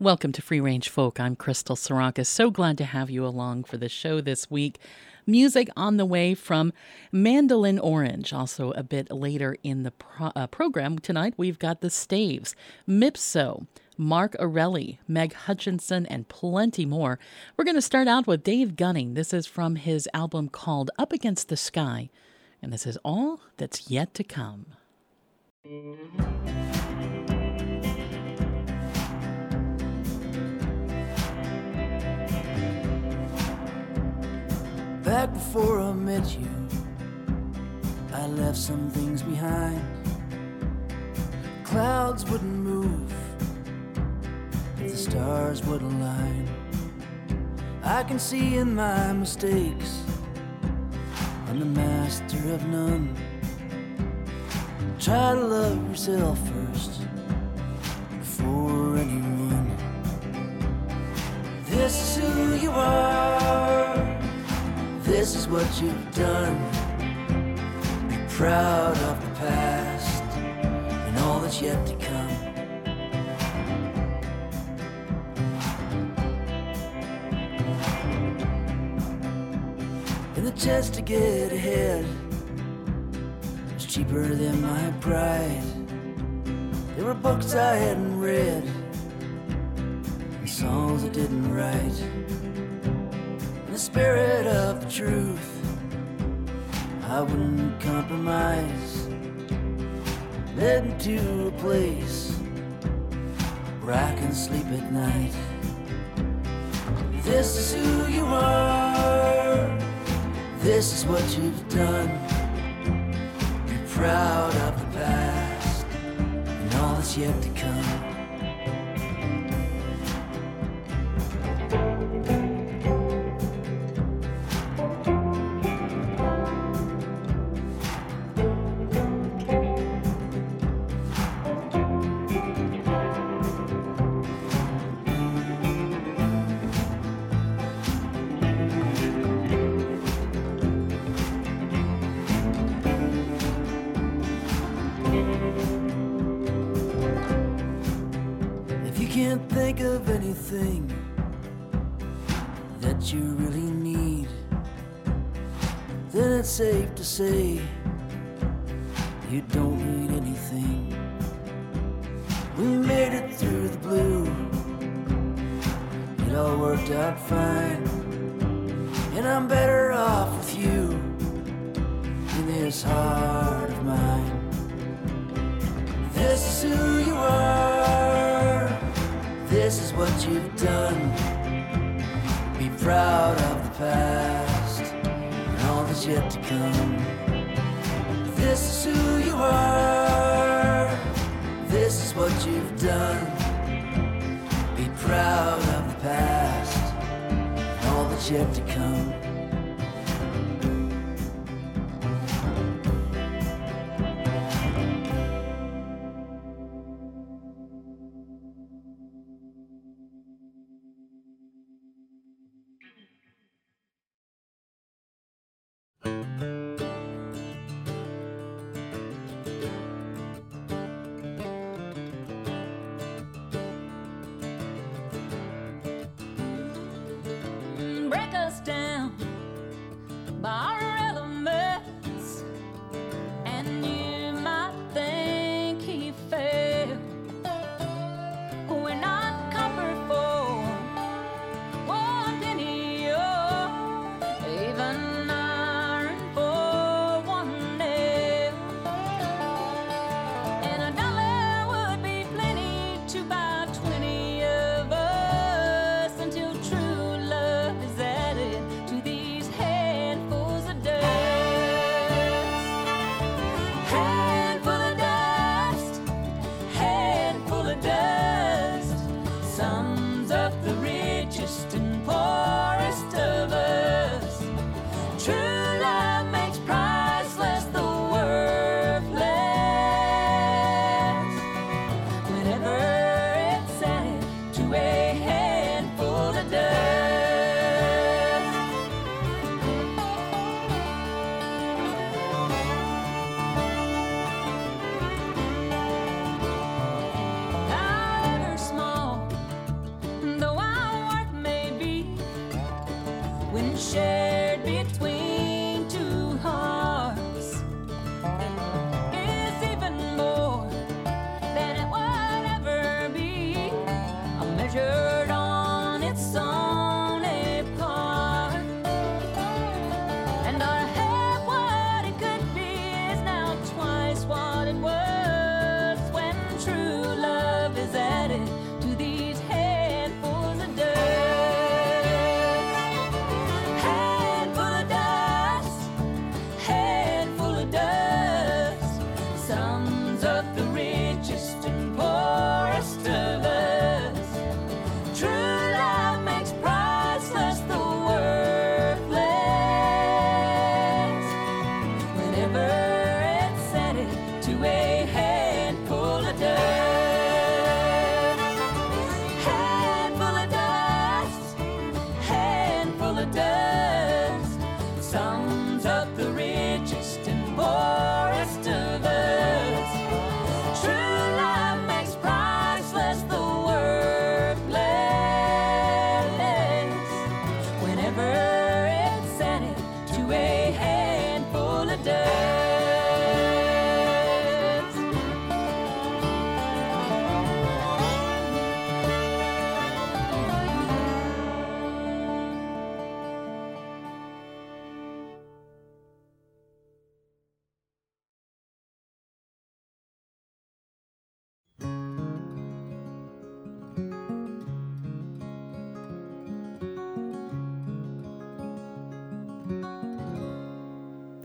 Welcome to Free Range Folk. I'm Crystal Sarakas. So glad to have you along for the show this week. Music on the way from Mandolin Orange. Also, a bit later in the pro- uh, program tonight, we've got the Staves, Mipso, Mark Erelli, Meg Hutchinson, and plenty more. We're going to start out with Dave Gunning. This is from his album called Up Against the Sky, and this is all that's yet to come. Back before I met you, I left some things behind. Clouds wouldn't move, the stars would align. I can see in my mistakes, I'm the master of none. Try to love yourself first before anyone. This is who you are. This is what you've done. Be proud of the past and all that's yet to come. In the chest to get ahead was cheaper than my pride. There were books I hadn't read and songs I didn't write spirit of the truth. I wouldn't compromise. Led me to a place where I can sleep at night. This is who you are. This is what you've done. Be proud of the past and all that's yet to come. Say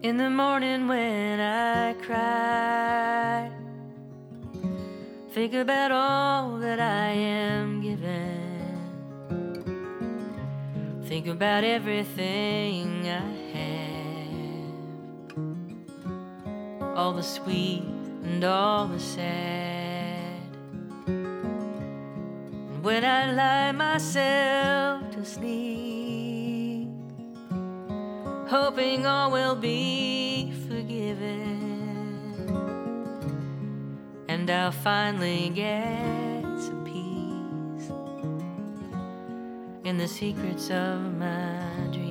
In the morning when I cry, think about all that I am given. Think about everything I have, all the sweet and all the sad. And when I lie myself hoping all will be forgiven, and I'll finally get some peace in the secrets of my dreams.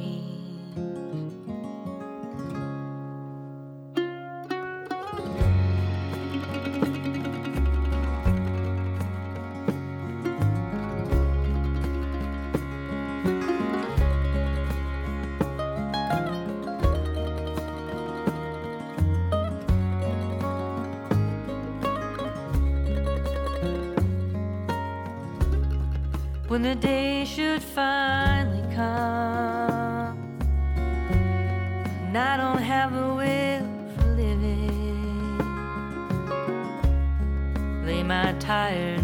The day should finally come. And I don't have the will for living. Lay my tired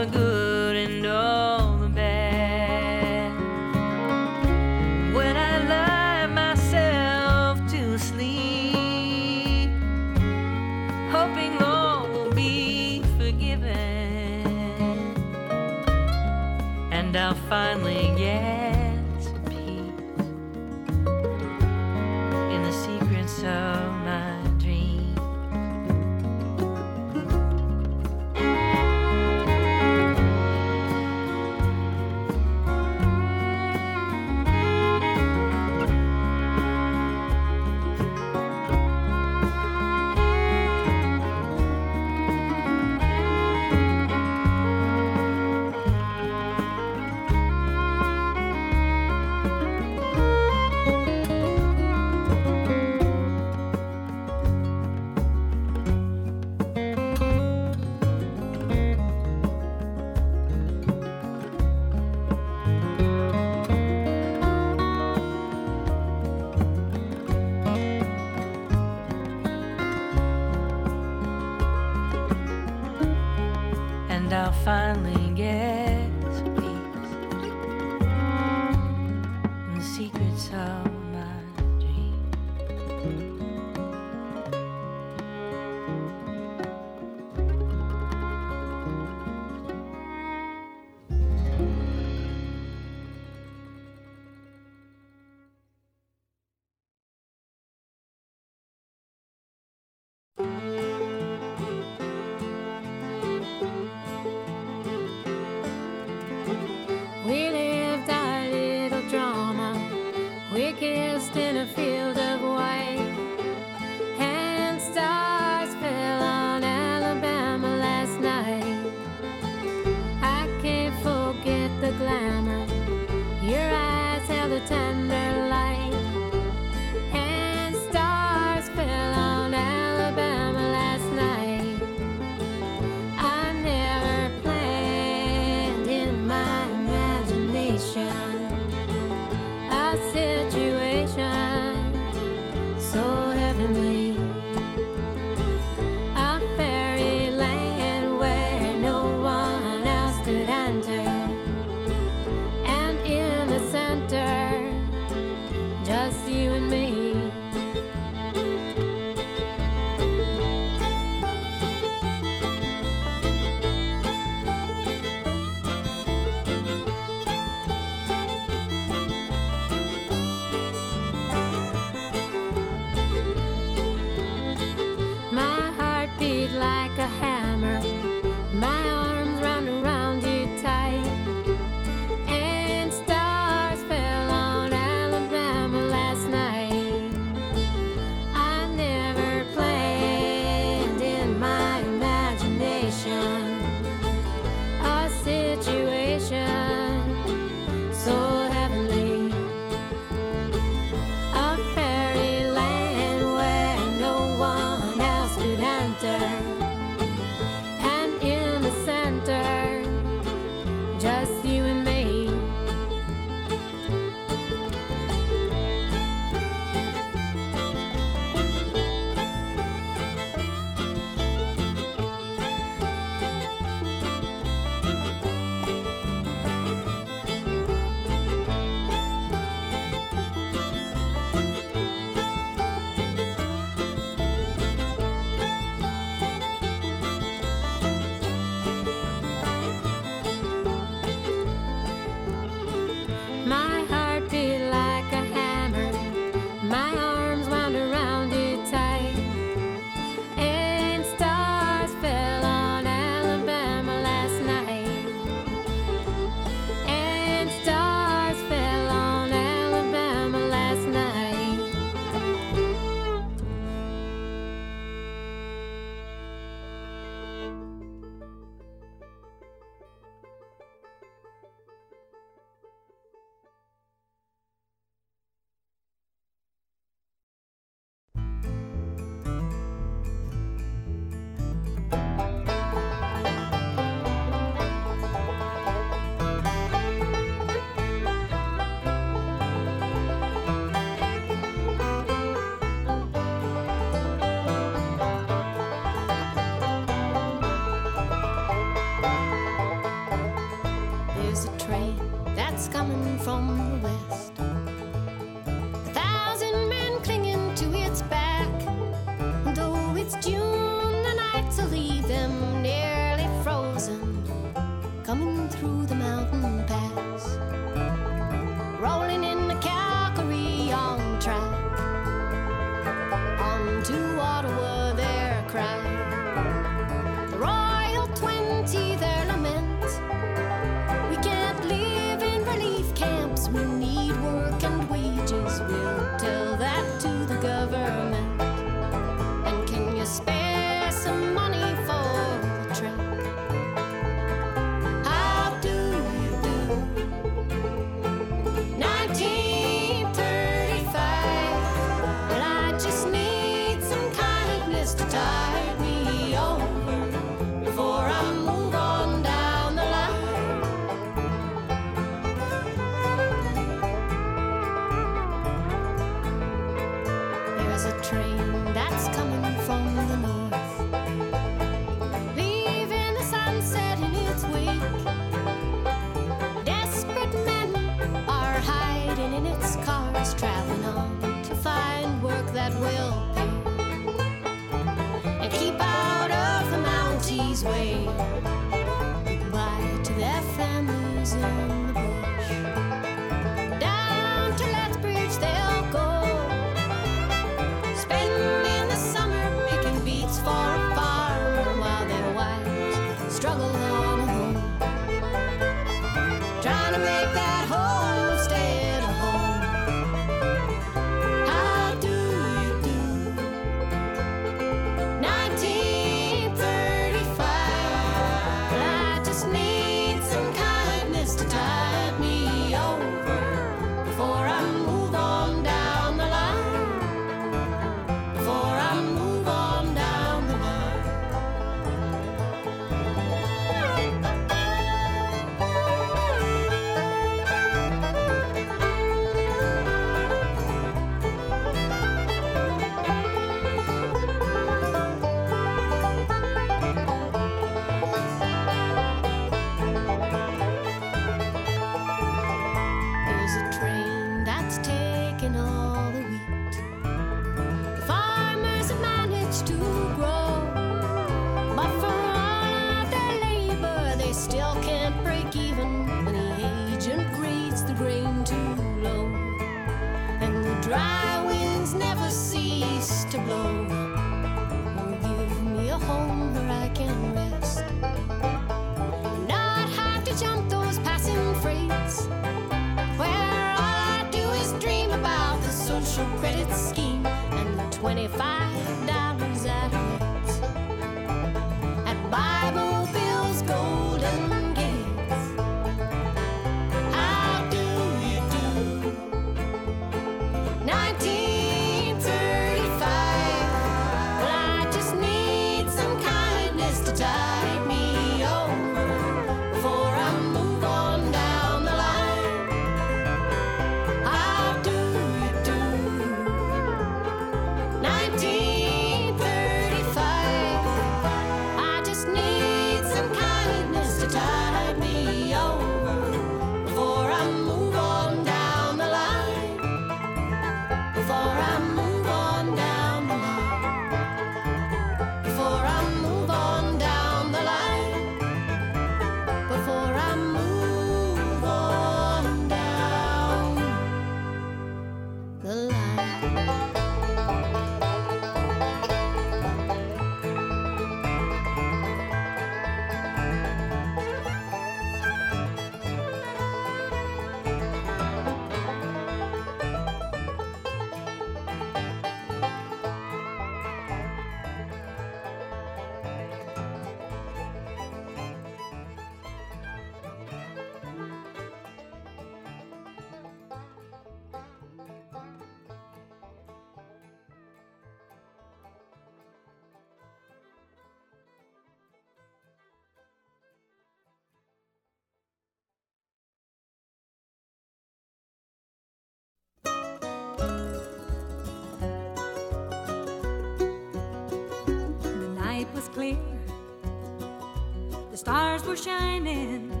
stars were shining,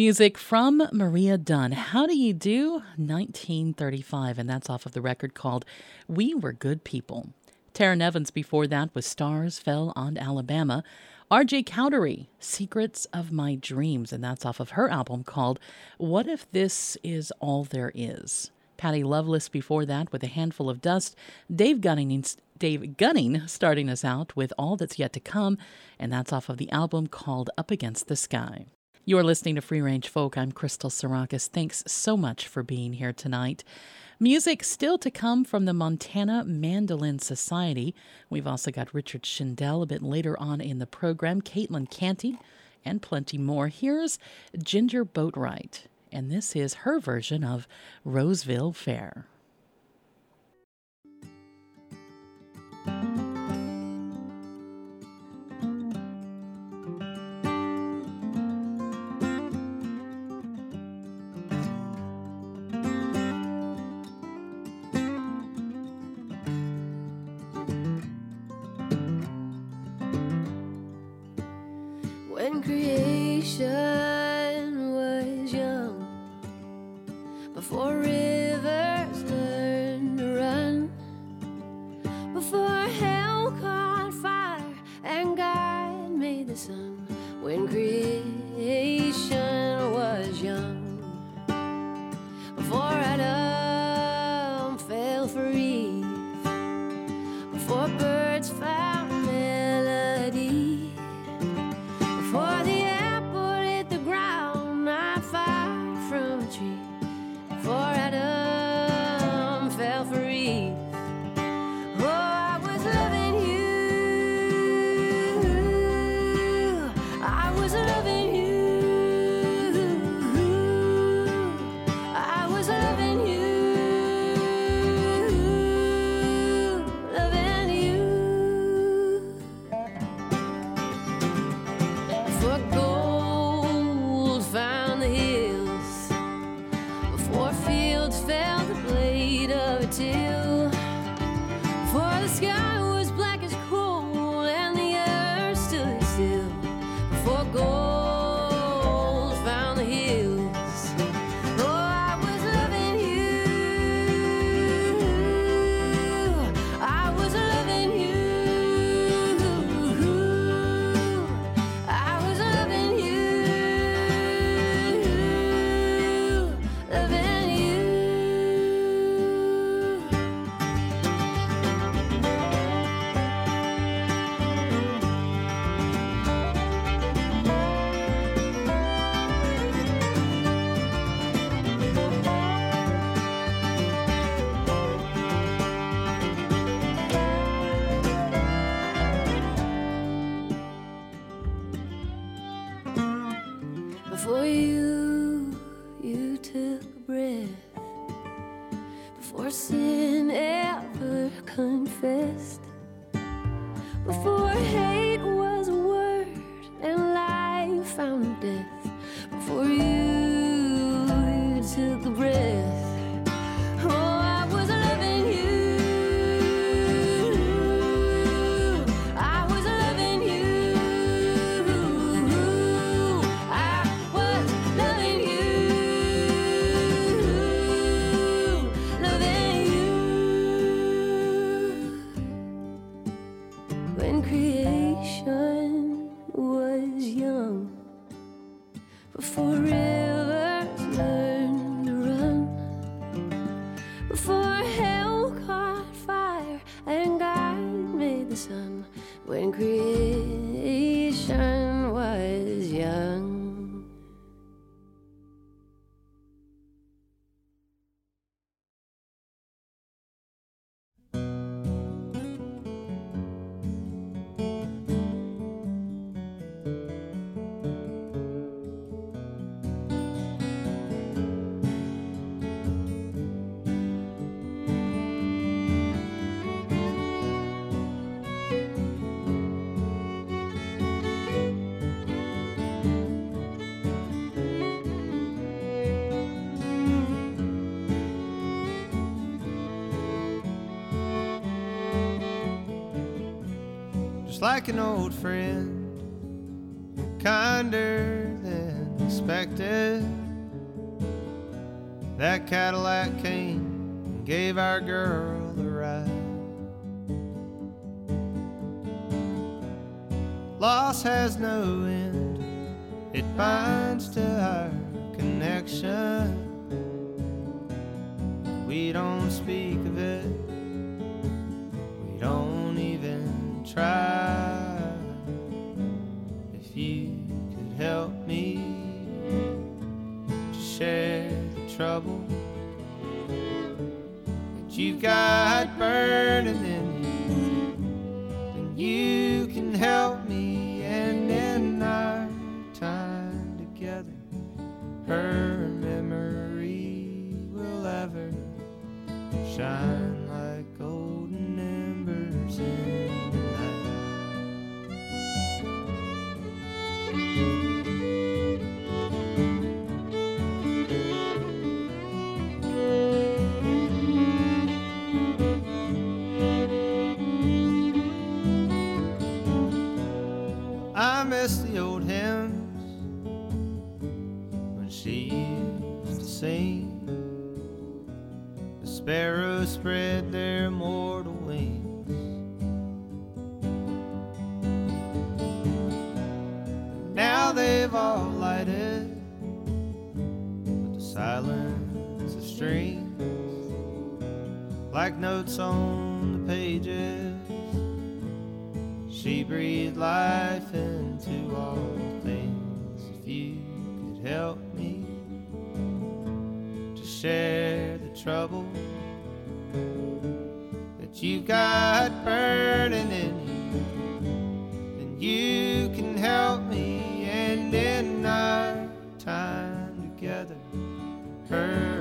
Music from Maria Dunn. How do you do? 1935, and that's off of the record called We Were Good People. Taryn Evans before that was Stars Fell on Alabama. RJ Cowdery, Secrets of My Dreams, and that's off of her album called What If This Is All There Is. Patty Loveless before that with A Handful of Dust. Dave Gunning, Dave Gunning starting us out with All That's Yet to Come, and that's off of the album called Up Against the Sky. You're listening to Free Range Folk. I'm Crystal Sarakas. Thanks so much for being here tonight. Music still to come from the Montana Mandolin Society. We've also got Richard Shindell a bit later on in the program, Caitlin Canty, and plenty more. Here's Ginger Boatwright, and this is her version of Roseville Fair. When creation like an old friend, kinder than expected. That Cadillac came and gave our girl a ride. Loss has no end, it binds to our connection. We don't speak of it, we don't even try. Trouble. That you've got burning in you, then you can help me. And in our time together, her memory will ever shine sparrows spread their mortal wings. Now they've all lighted with the silence of strings, like notes on the pages. She breathed life into all things. If you could help me to share the trouble that you've got burning in you, then you can help me. And in our time together, her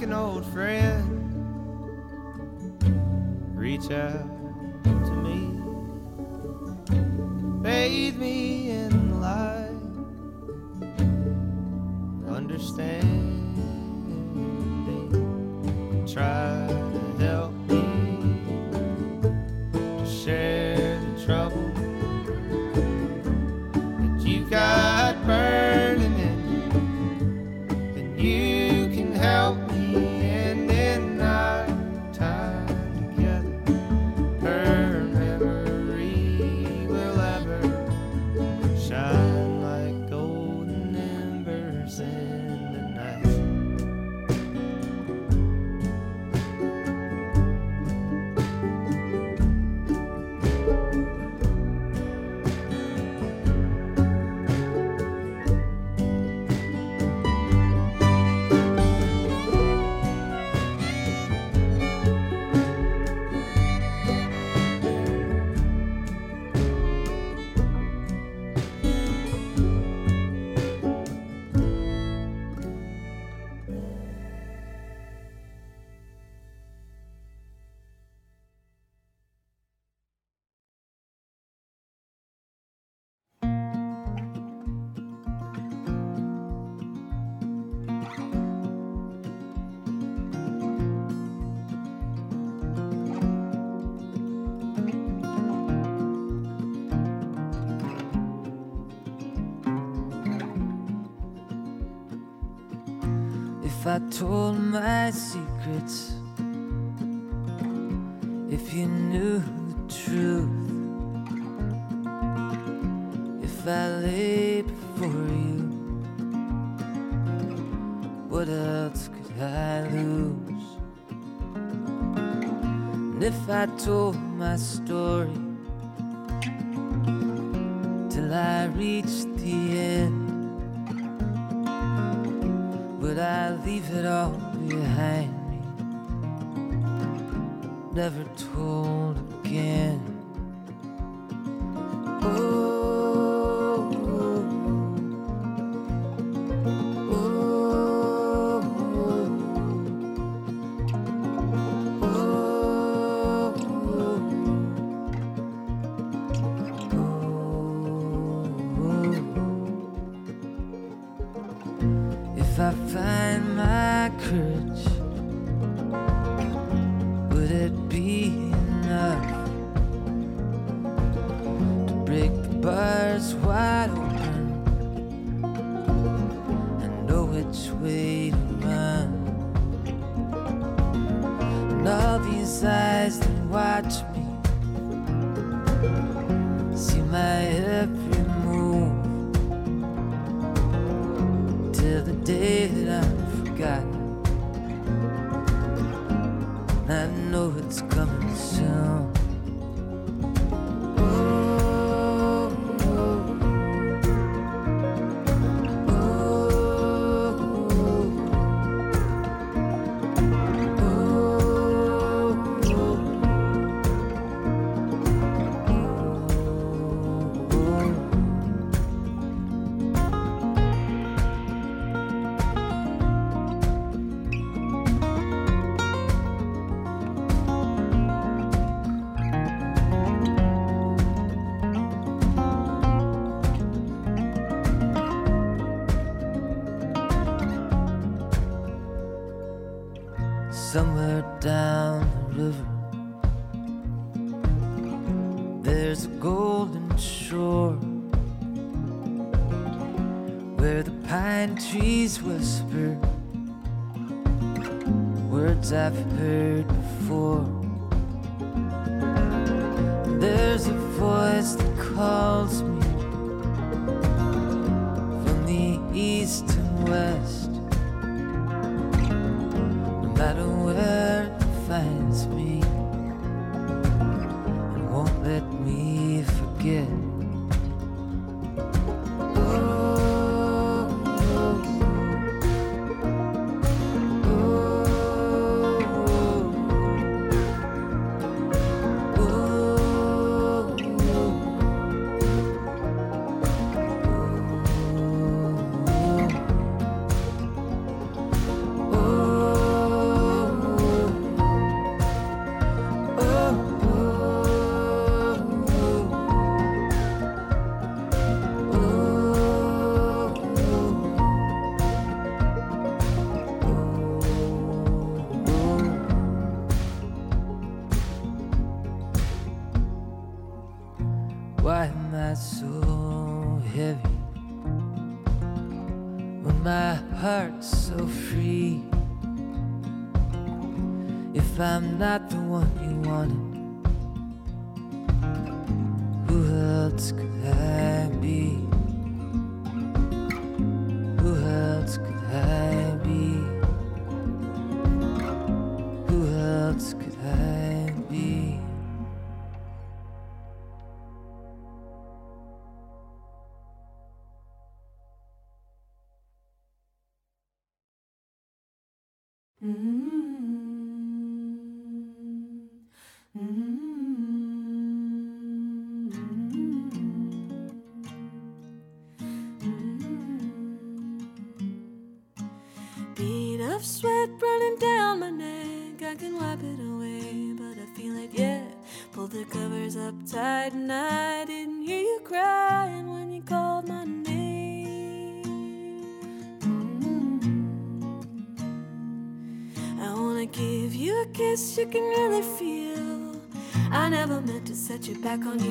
like an old friend. Reach out to me, bathe me in the light, understanding. Try my secrets if you knew the truth. If I lay before you, what else could I lose? And if I told my story till I reached never told. Somewhere down the river, there's a golden shore where the pine trees whisper words I've heard before. back on you.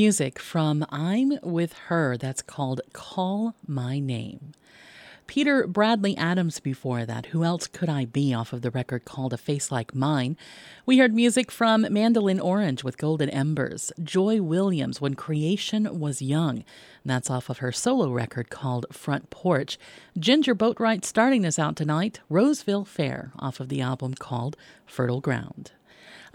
Music from I'm With Her, that's called Call My Name. Peter Bradley Adams before that, Who Else Could I Be, off of the record called A Face Like Mine. We heard music from Mandolin Orange with Golden Embers, Joy Williams, When Creation Was Young, that's off of her solo record called Front Porch. Ginger Boatwright starting us out tonight, Roseville Fair, off of the album called Fertile Ground.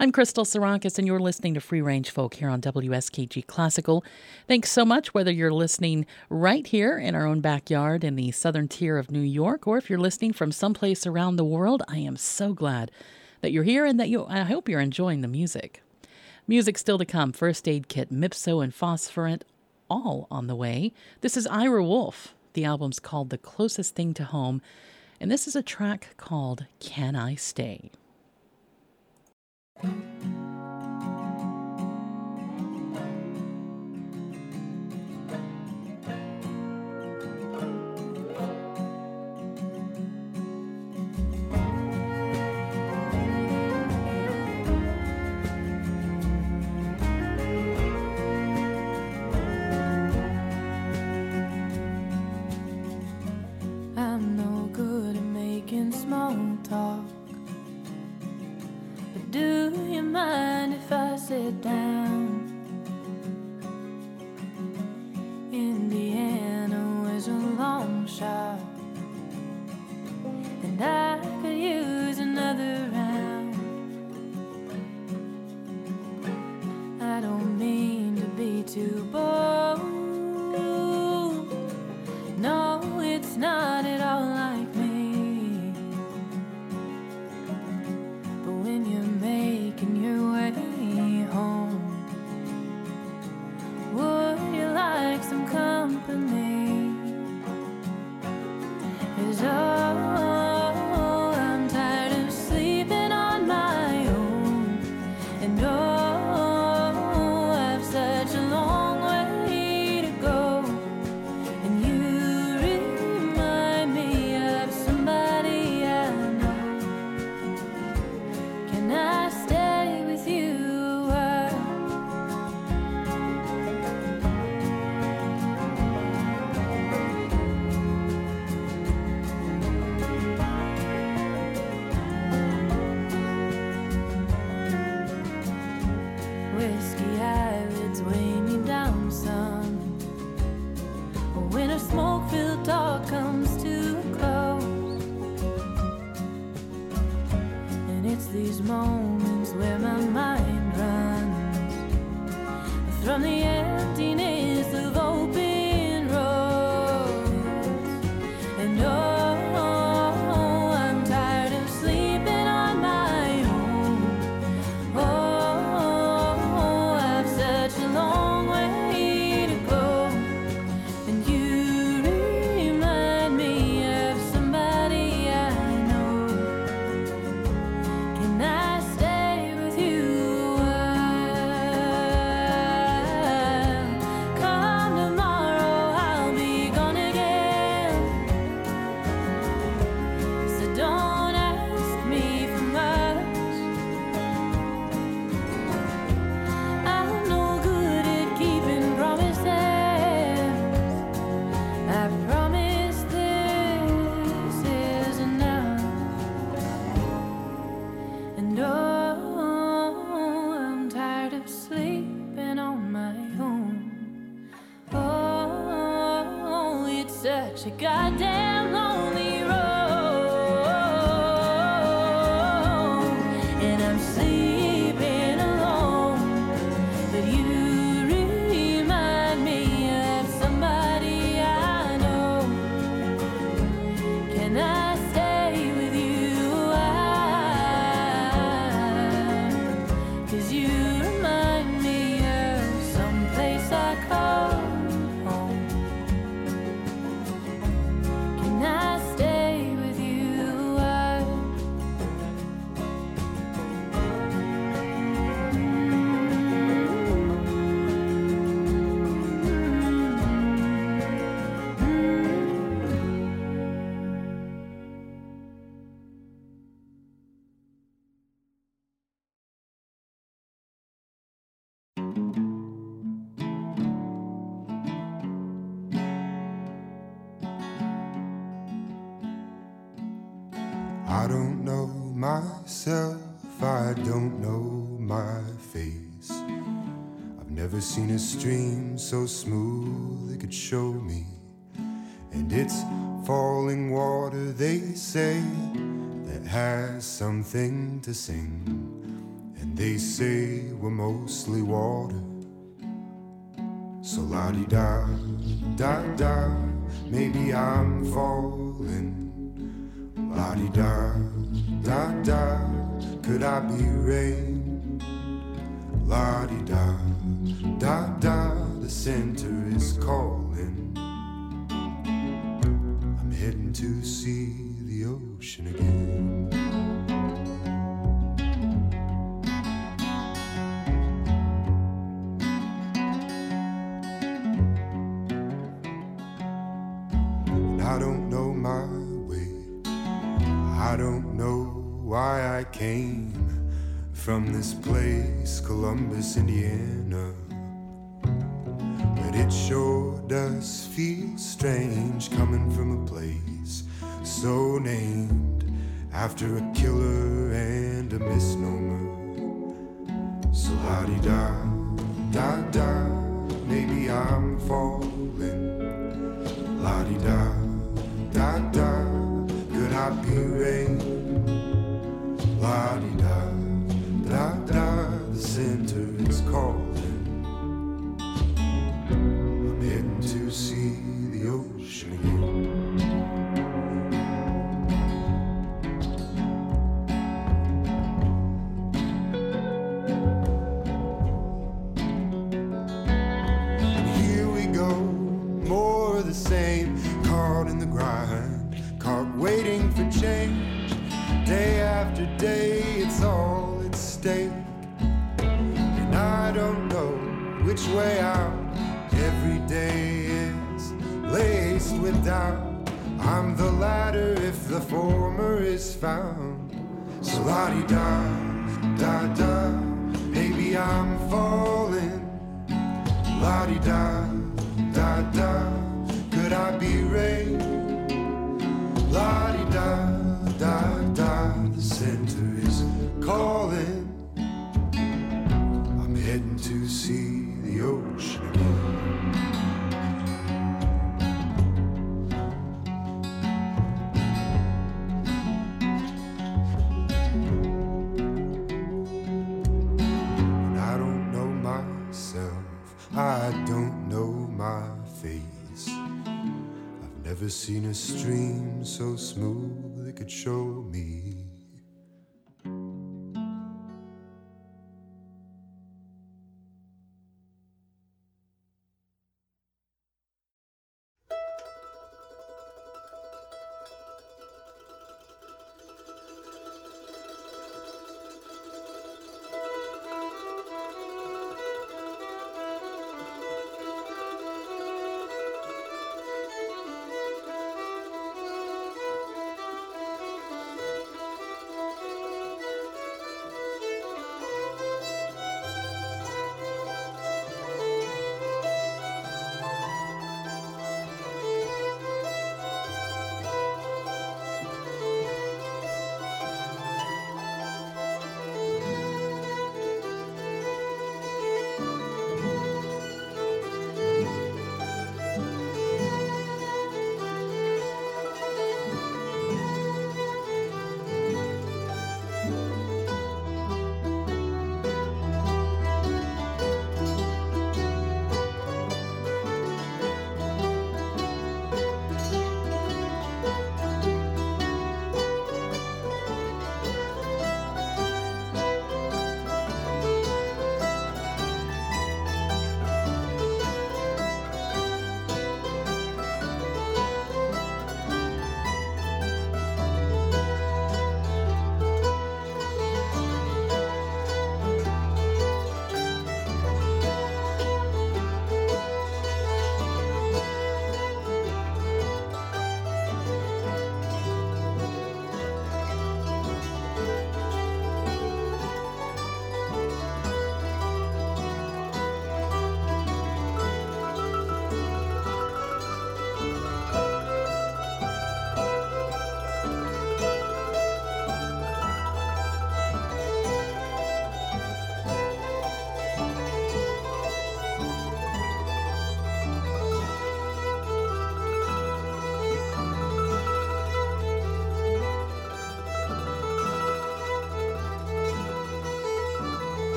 I'm Crystal Sarakas, and you're listening to Free Range Folk here on WSKG Classical. Thanks so much, whether you're listening right here in our own backyard in the southern tier of New York, or if you're listening from someplace around the world. I am so glad that you're here and that you. I hope you're enjoying the music. Music still to come. First Aid Kit, Mipso, and Phosphorescent, all on the way. This is Ira Wolf. The album's called The Closest Thing to Home, and this is a track called Can I Stay? I'm stream so smooth it could show me. And it's falling water, they say, that has something to sing. And they say we're mostly water. So la di da, da da, maybe I'm falling. La di da, da da, could I be rain? La di da, da da, the center is calling. I'm heading to see the ocean again. And I don't know my way. I don't know why I came from this place, Columbus, Indiana. But it sure does feel strange coming from a place so named after a killer and a misnomer. So la di da, da da, maybe I'm falling. La di da, da da, could I be rain? La di da, So la di da, da da, so smooth it could show me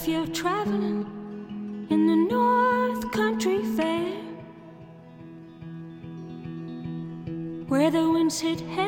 if you're traveling in the North Country Fair, where the winds hit heavy.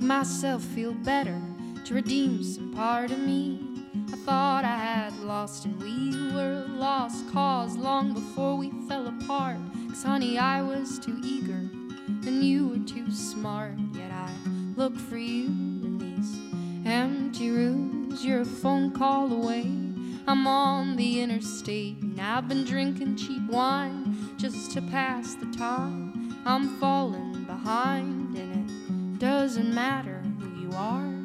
make myself feel better, to redeem some part of me. I thought I had lost, and we were lost cause long before we fell apart. Cause, honey, I was too eager, and you were too smart. Yet I look for you in these empty rooms. You're a phone call away. I'm on the interstate, and I've been drinking cheap wine just to pass the time. I'm falling behind, and doesn't matter who you are.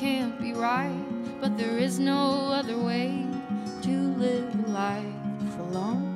can't be right, but there is no other way to live life alone.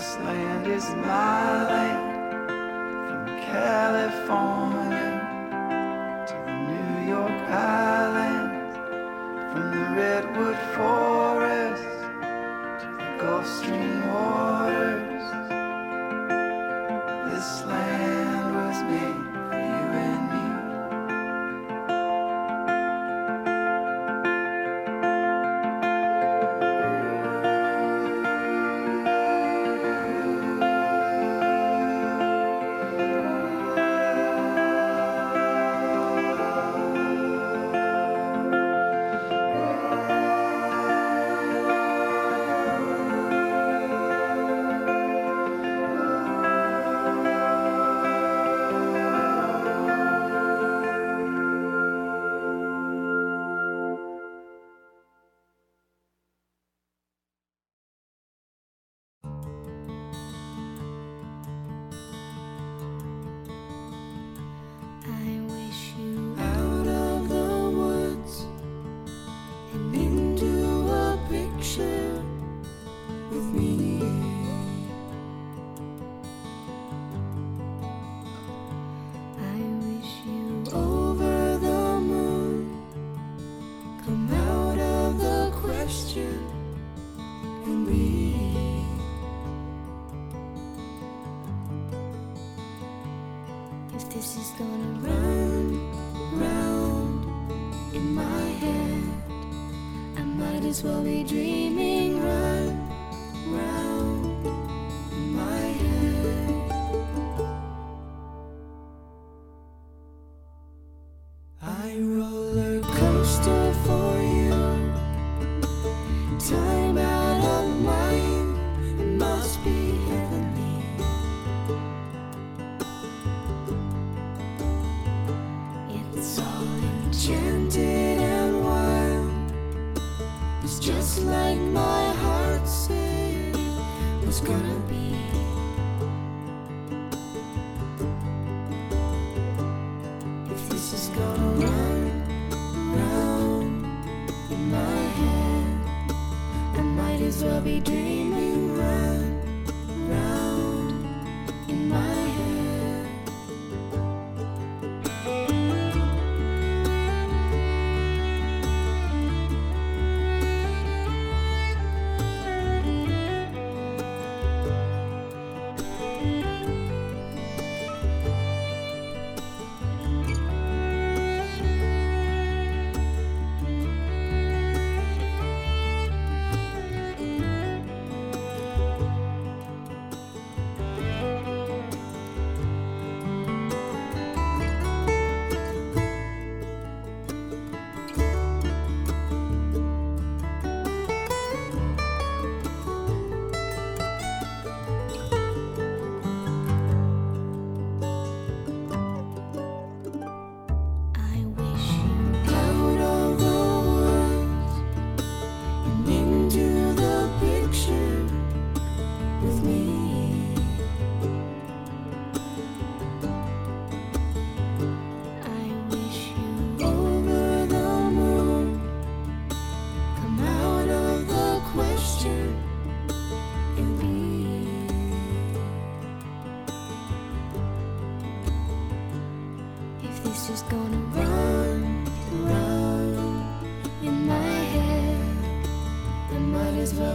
This land is my land. From California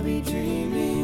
be dreaming.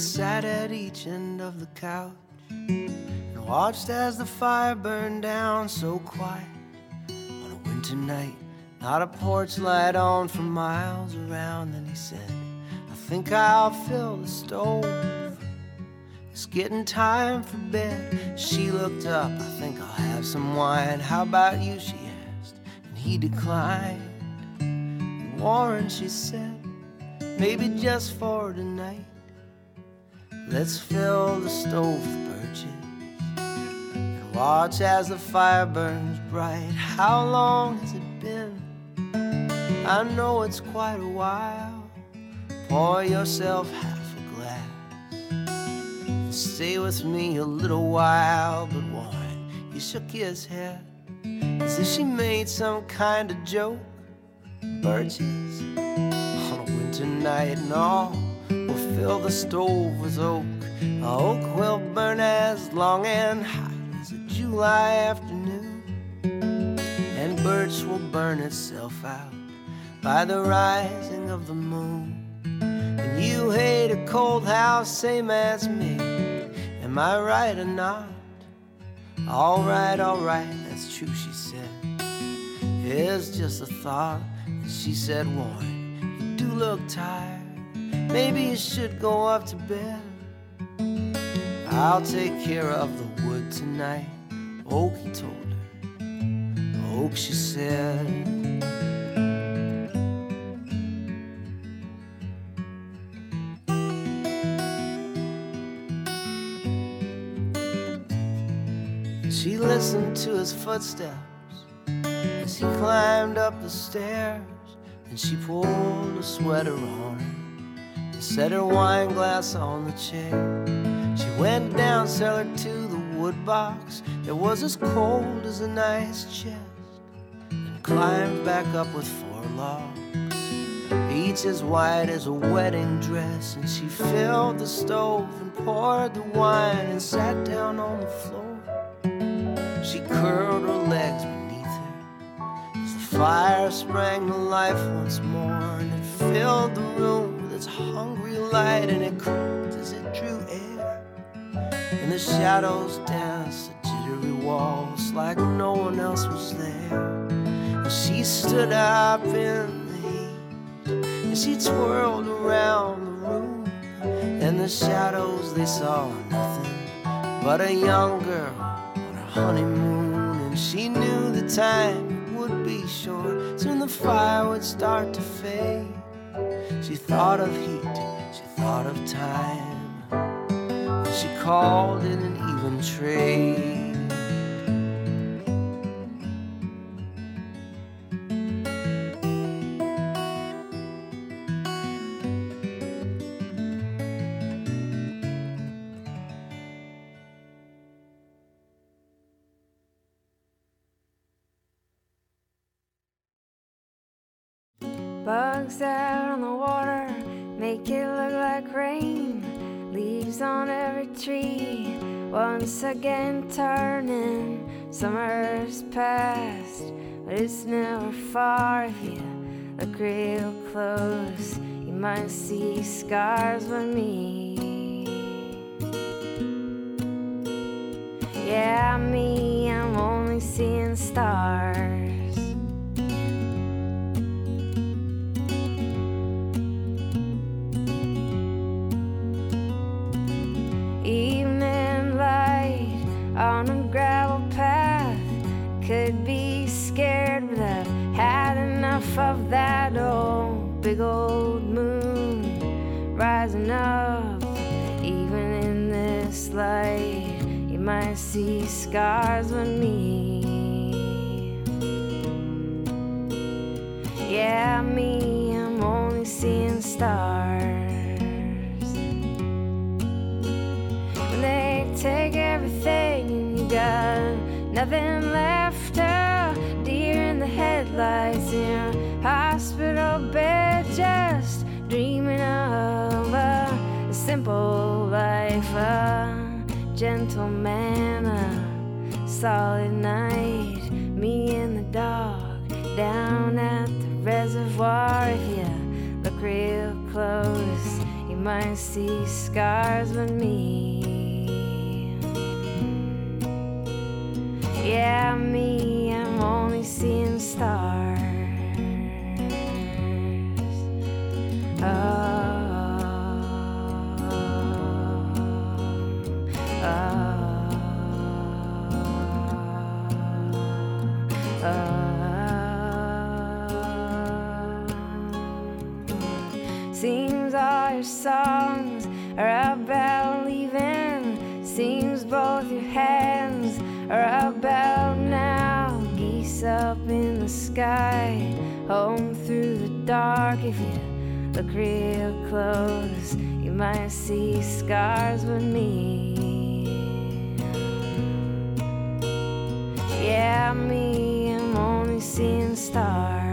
Sat at each end of the couch and watched as the fire burned down so quiet on a winter night. Not a porch light on for miles around. Then he said, I think I'll fill the stove. It's getting time for bed. She looked up, I think I'll have some wine. How about you? She asked, and he declined. Warren, she said, maybe just for tonight. Let's fill the stove with birches and watch as the fire burns bright. How long has it been? I know it's quite a while. Pour yourself half a glass. Stay with me a little while, but Warren, he shook his head as if she made some kind of joke. Birches on a winter night and all. We'll fill the stove with oak. Oak will burn as long and hot as a July afternoon. And birch will burn itself out by the rising of the moon. And you hate a cold house, same as me. Am I right or not? All right, all right, that's true, she said. It's just a thought. And she said, Warren, you do look tired. Maybe you should go up to bed. I'll take care of the wood tonight. Oak, he told her. Oak, she said. She listened to his footsteps as he climbed up the stairs, and she pulled a sweater on him and set her wine glass on the chair. She went down cellar to the wood box that was as cold as a ice chest, and climbed back up with four logs each as white as a wedding dress. And she filled the stove and poured the wine and sat down on the floor. She curled her legs beneath her as the fire sprang to life once more. And it filled the room its hungry light and it cooled as it drew air. And the shadows danced the jittery walls like no one else was there. And she stood up in the heat and she twirled around the room. And the shadows, they saw nothing but a young girl on her honeymoon. And she knew the time would be short, soon the fire would start to fade. She thought of heat, she thought of time, she called in an even trade. Tree once again turning. Summer's past, but it's never far if you look real close. You might see scars with me. Yeah, me, I'm only seeing stars. Of that old big old moon rising up. Even in this light, you might see scars with me. Yeah, me, I'm only seeing stars. when they take everything and you got nothing left a deer in the headlights in simple life a gentleman a solid night me and the dog down at the reservoir if you look real close you might see scars with me Yeah, me, I'm only seeing stars. Oh, songs are about leaving. Seems both your hands are about now. Geese up in the sky, home through the dark. If you look real close, you might see scars with me. Yeah, me, I'm only seeing stars.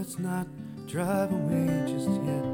Let's not drive away just yet.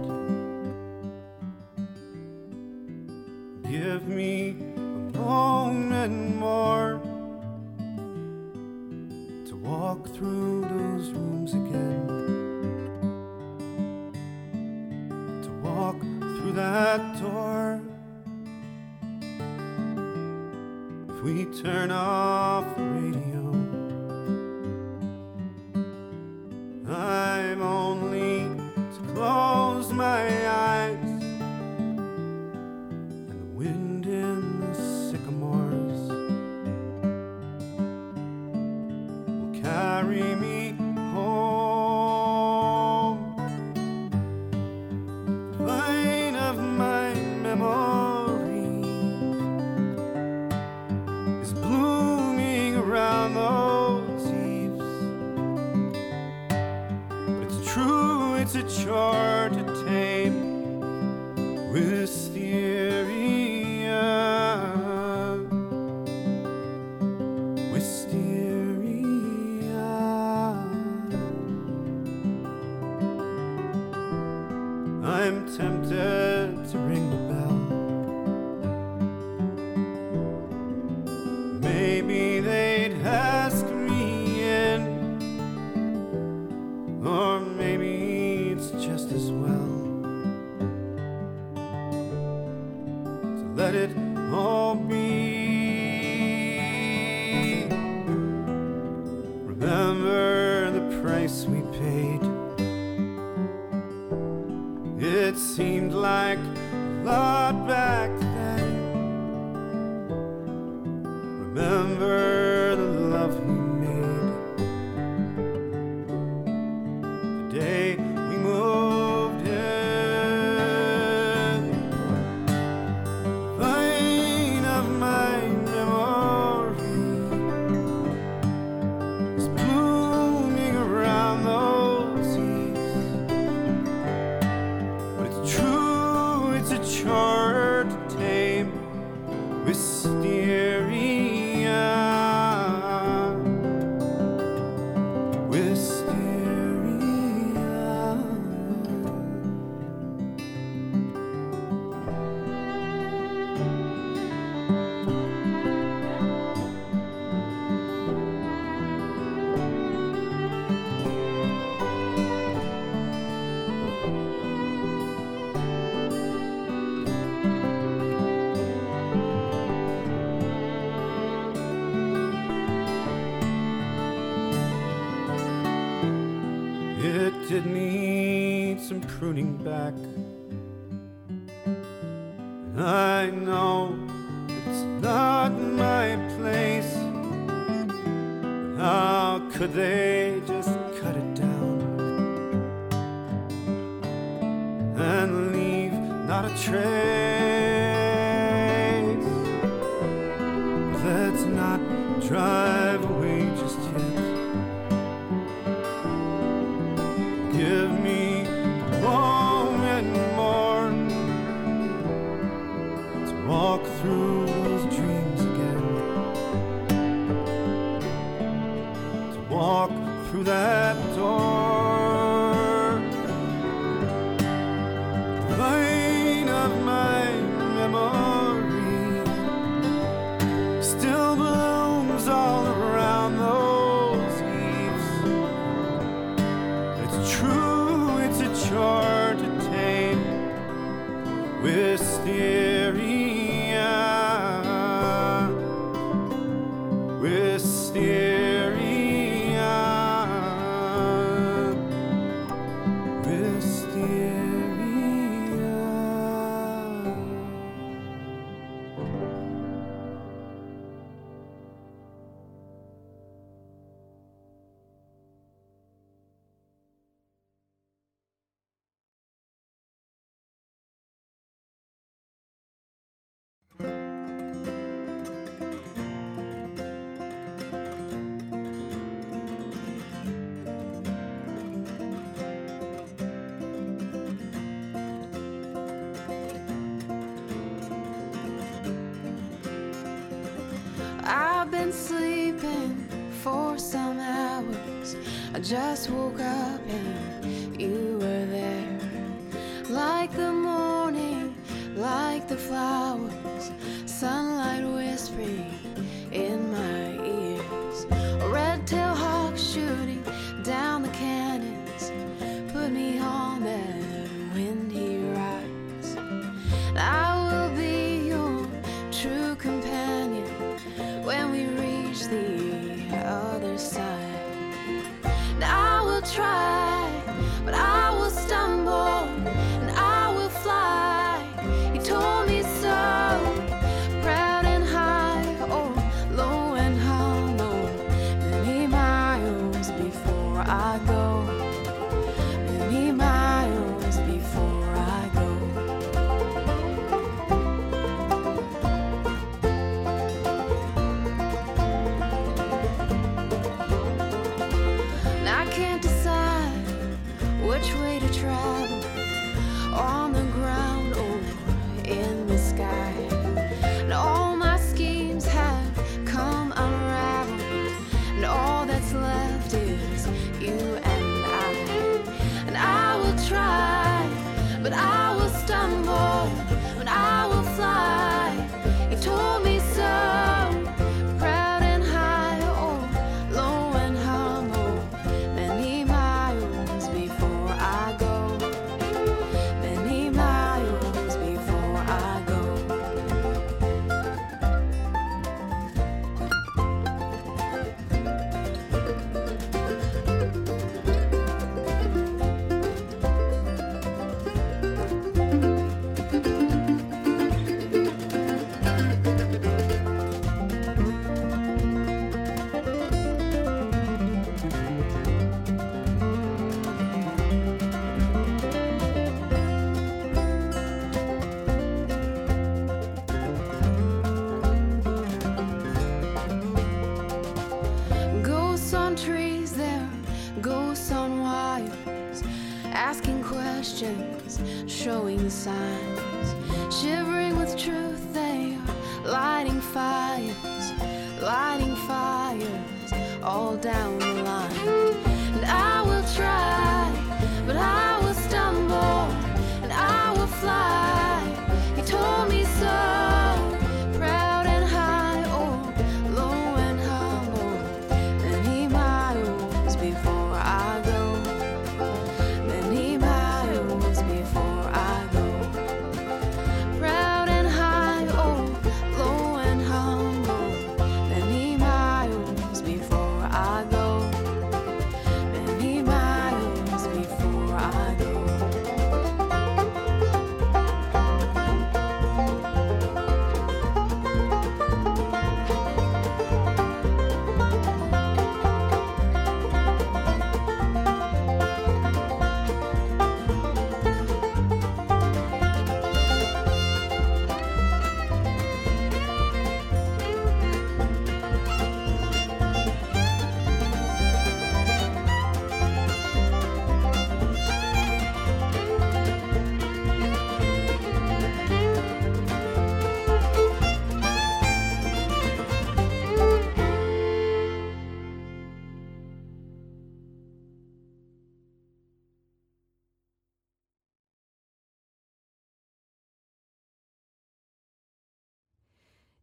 back. for some hours. I just woke up and you were there. Like the morning, like the flowers.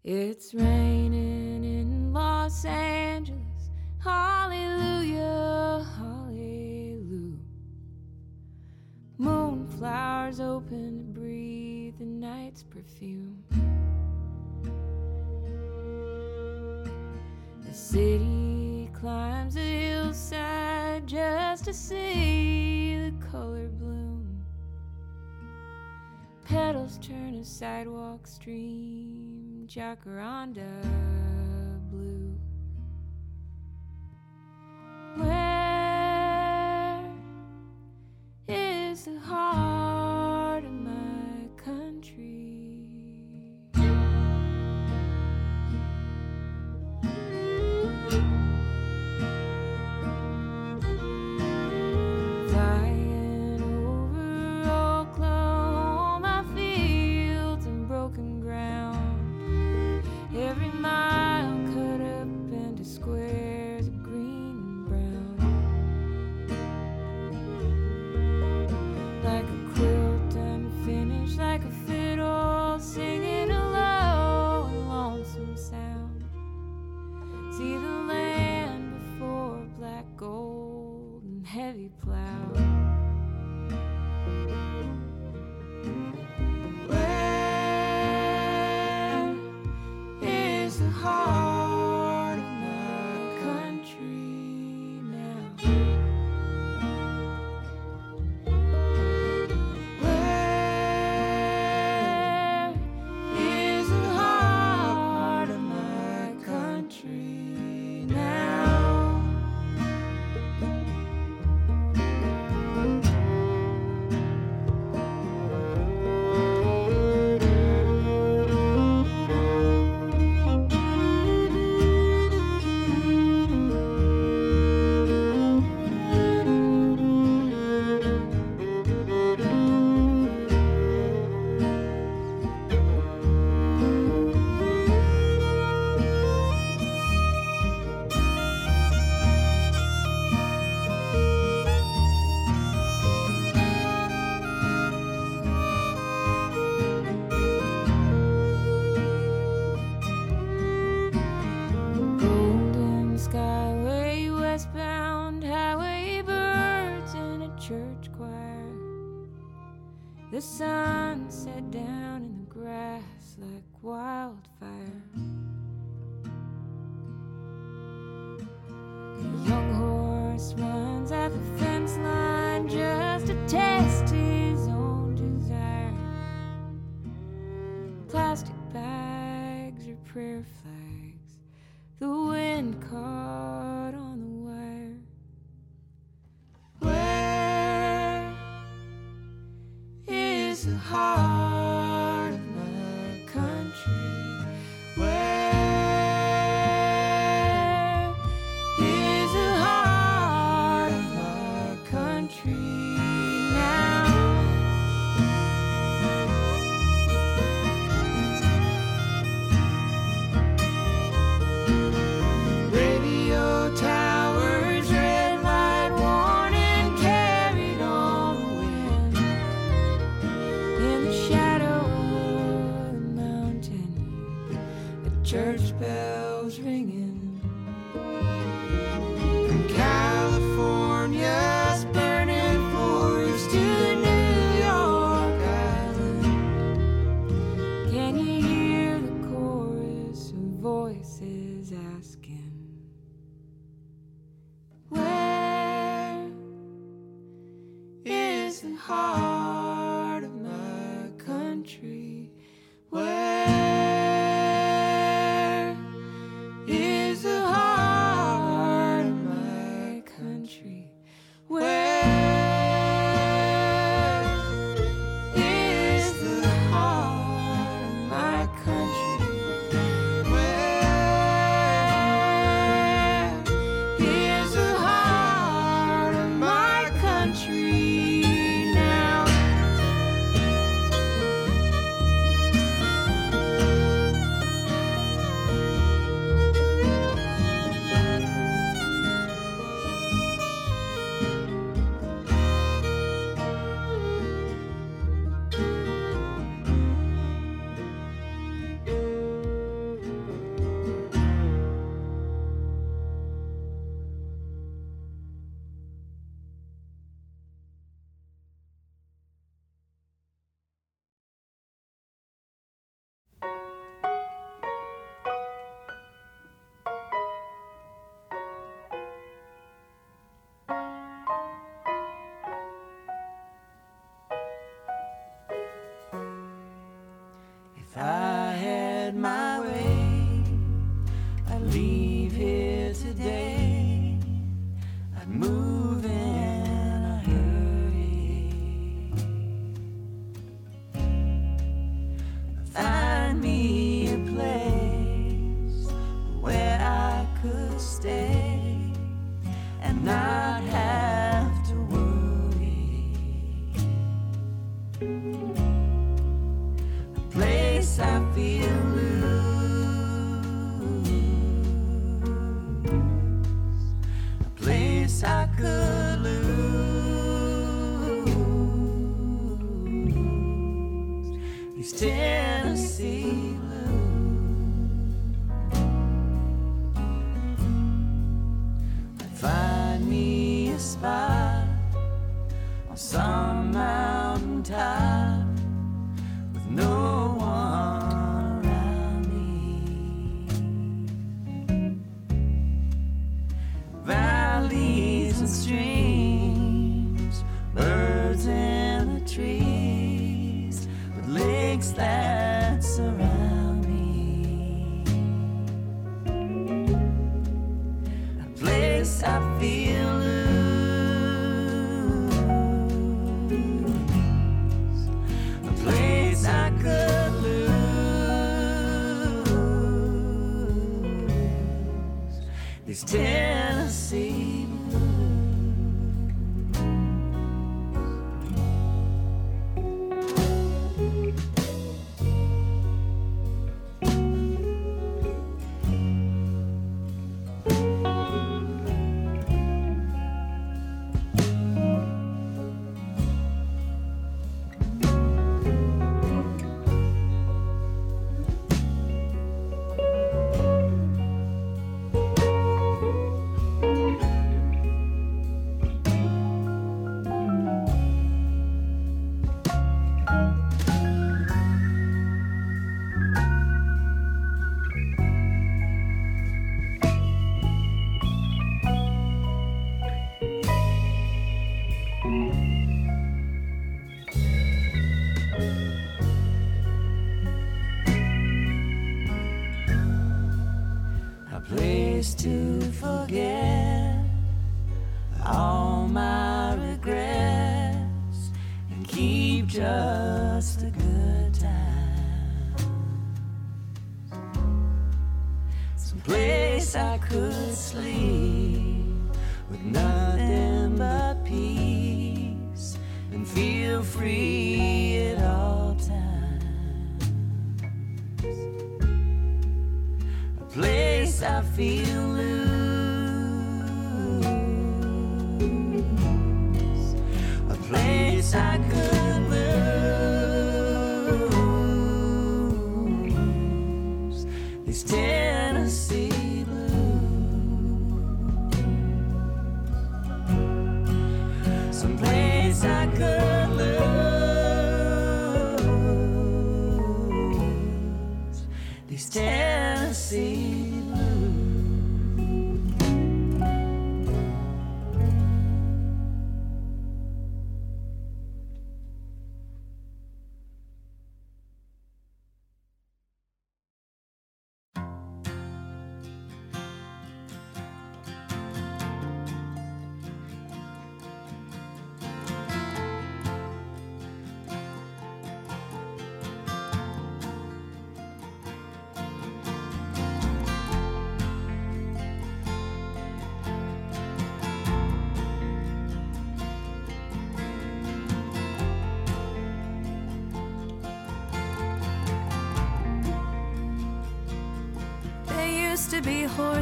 It's raining in Los Angeles. Hallelujah, hallelujah. Moonflowers open to breathe the night's perfume. The city climbs a hillside just to see the color bloom. Petals turn a sidewalk stream Jacaranda blue. Where is the heart?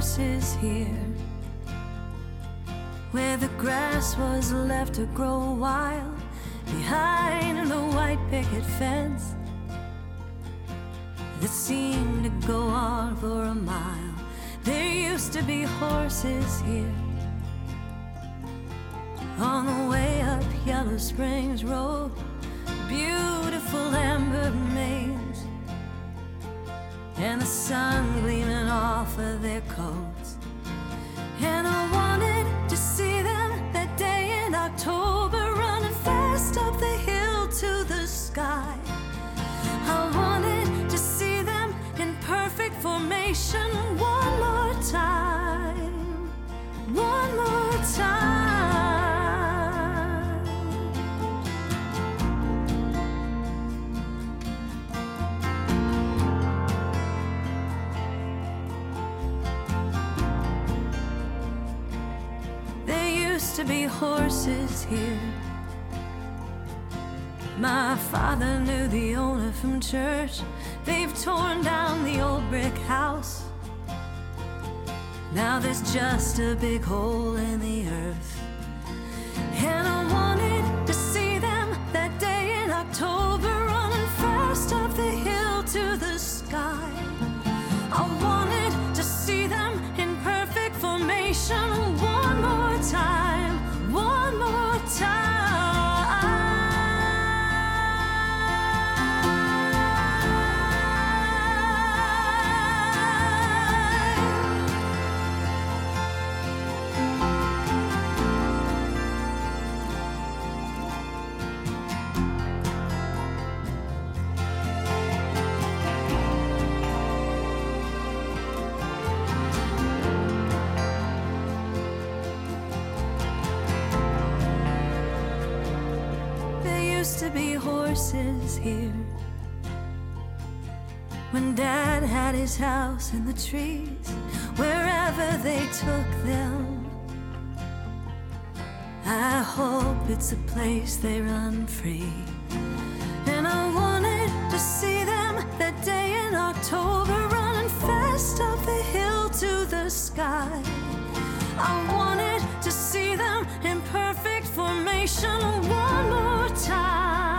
Horses here. Where the grass was left to grow wild behind the white picket fence that seemed to go on for a mile. There used to be horses here. On the way up Yellow Springs Road, beautiful amber maze, and the sun gleaming off of their coats. And I wanted to see them that day in October, running fast up the hill to the sky. I wanted to see them in perfect formation used to be horses here. My father knew the owner from church. They've torn down the old brick house. Now there's just a big hole in the earth. And I wanted to see them that day in October, horses here. When Dad had his house in the trees, wherever they took them. I hope it's a place they run free. And I wanted to see them that day in October, running fast up the hill to the sky. I wanted to see them in perfect formation one more time.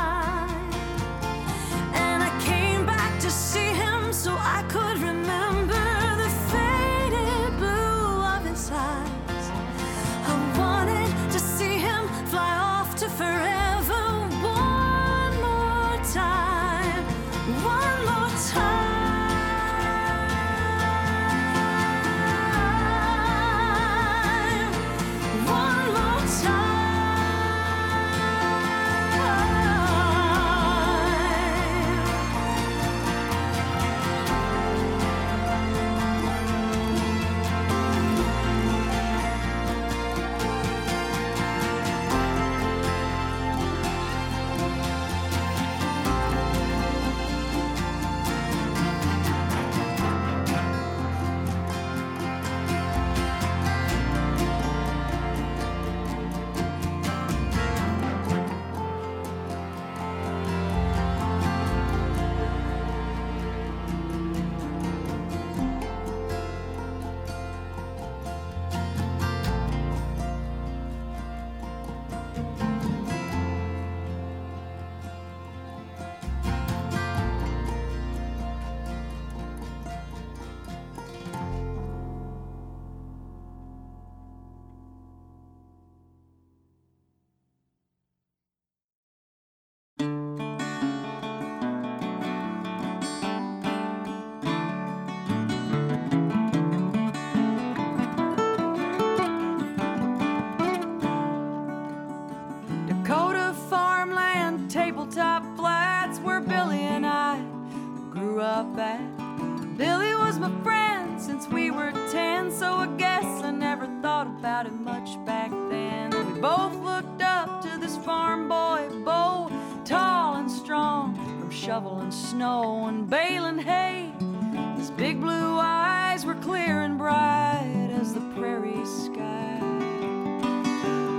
Eyes were clear and bright as the prairie sky.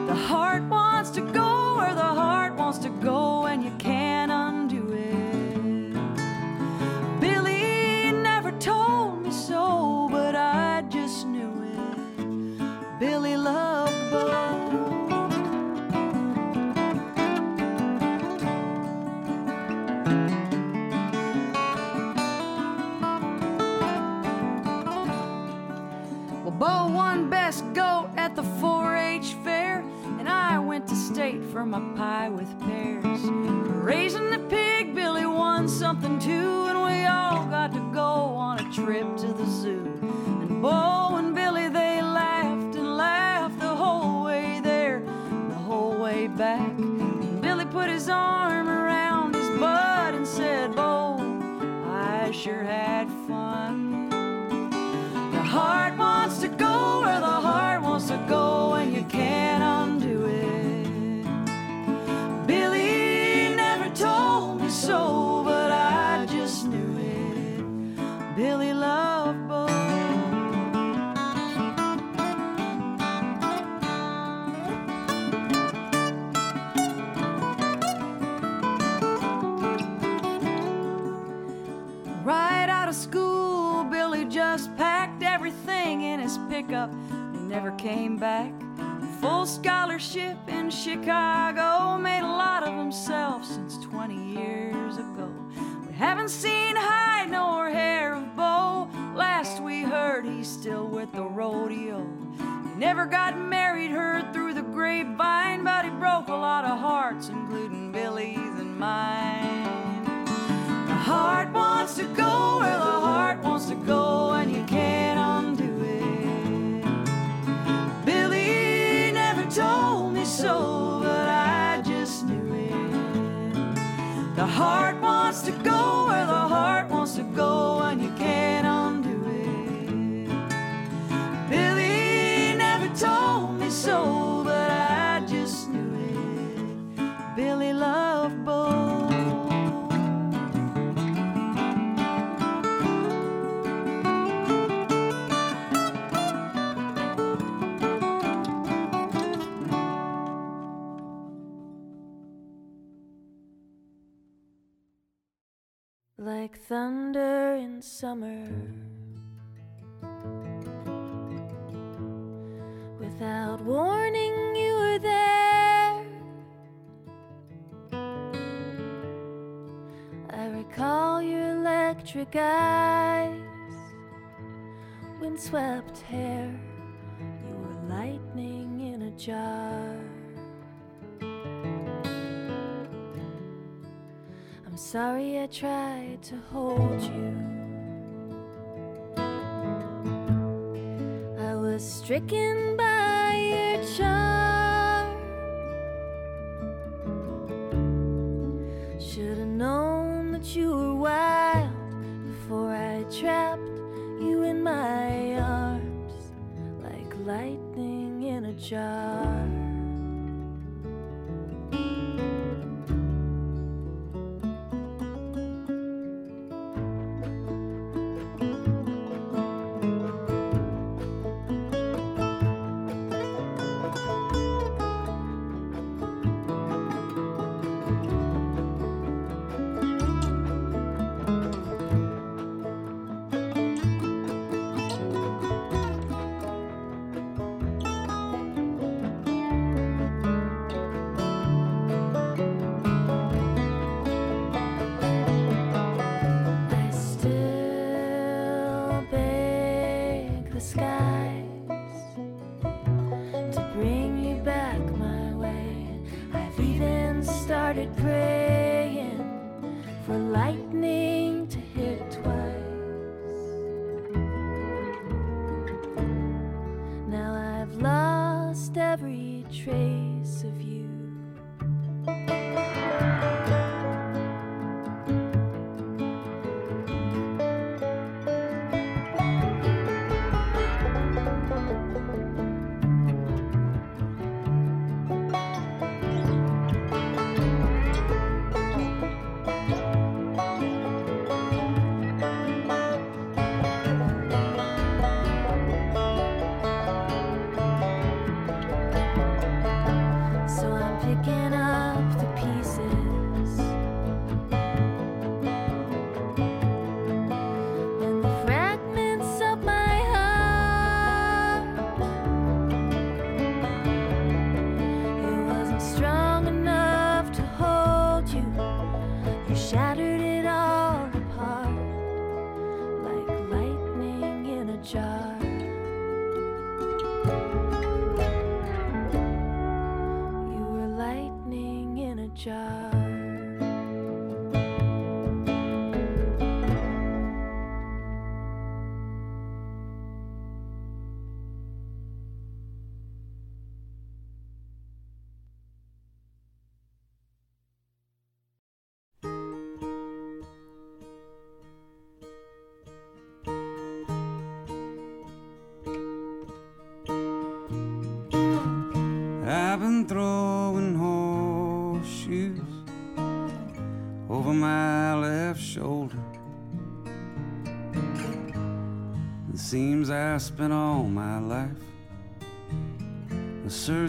The heart wants to go where the heart wants to go, for my pie came back. Full scholarship in Chicago, made a lot of himself since 20 years ago. We haven't seen hide nor hair of Bo. Last we heard, he's still with the rodeo. He never got married, heard through the grapevine, but he broke a lot of hearts, including Billy's and mine. The heart wants to go where the heart wants to go, and you told me so, but I just knew it. The heart wants to go where the heart wants to go, and you can't undo it. Billy never told me so, like thunder in summer. Without warning, you were there. I recall your electric eyes, windswept hair. You were lightning in a jar. I'm sorry I tried to hold you. I was stricken by your charm. Should have known that you were wild before I trapped you in my arms like lightning in a jar.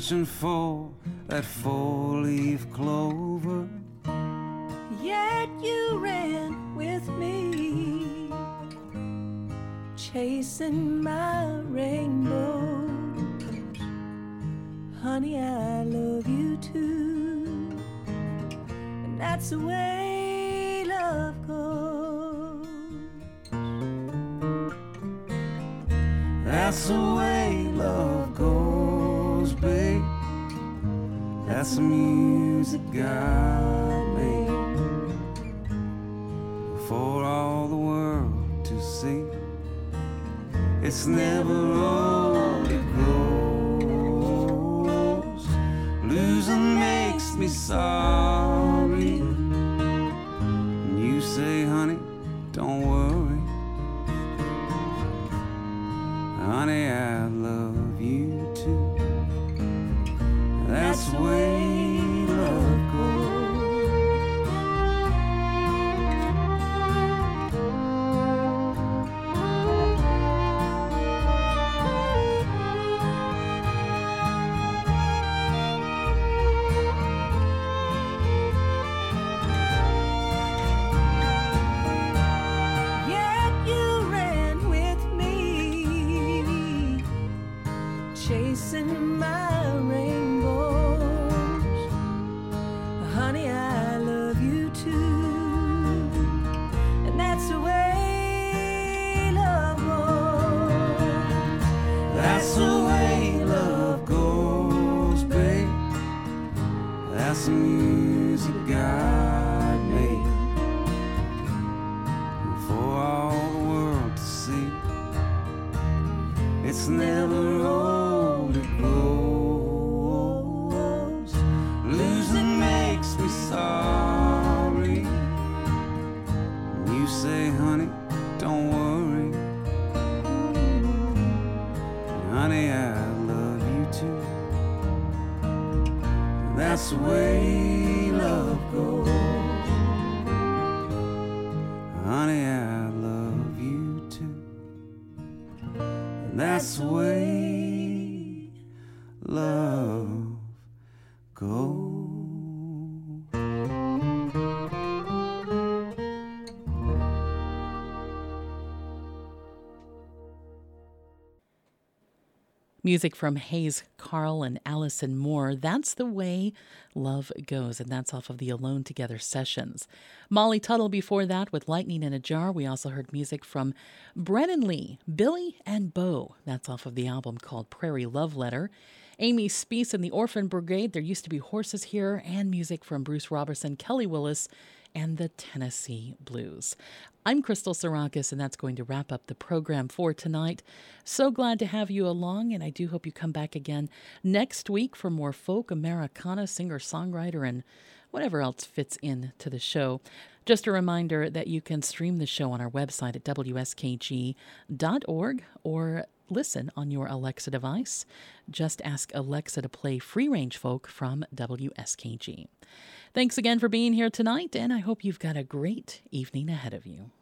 Searching for that four leaf clover. Yet you ran with me, chasing my rainbow. Honey, I love you too, and that's the way love goes. That's the way love That's the music God made for all the world to see. It's never Music from Hayes Carll and Allison Moorer. That's the way love goes, and that's off of the Alone Together sessions. Molly Tuttle before that with Lightning in a Jar. We also heard music from Brennen Leigh, Billy and Bo. That's off of the album called Prairie Love Letter. Amy Speace and the Orphan Brigade. There used to be horses here, and music from Bruce Robison, Kelly Willis, and the Tennessee Blues. I'm Crystal Sarakas, and that's going to wrap up the program for tonight. So glad to have you along, and I do hope you come back again next week for more folk Americana, singer songwriter, and whatever else fits into the show. Just a reminder that you can stream the show on our website at wskg.org or listen on your Alexa device. Just ask Alexa to play Free Range Folk from WSKG. Thanks again for being here tonight, and I hope you've got a great evening ahead of you.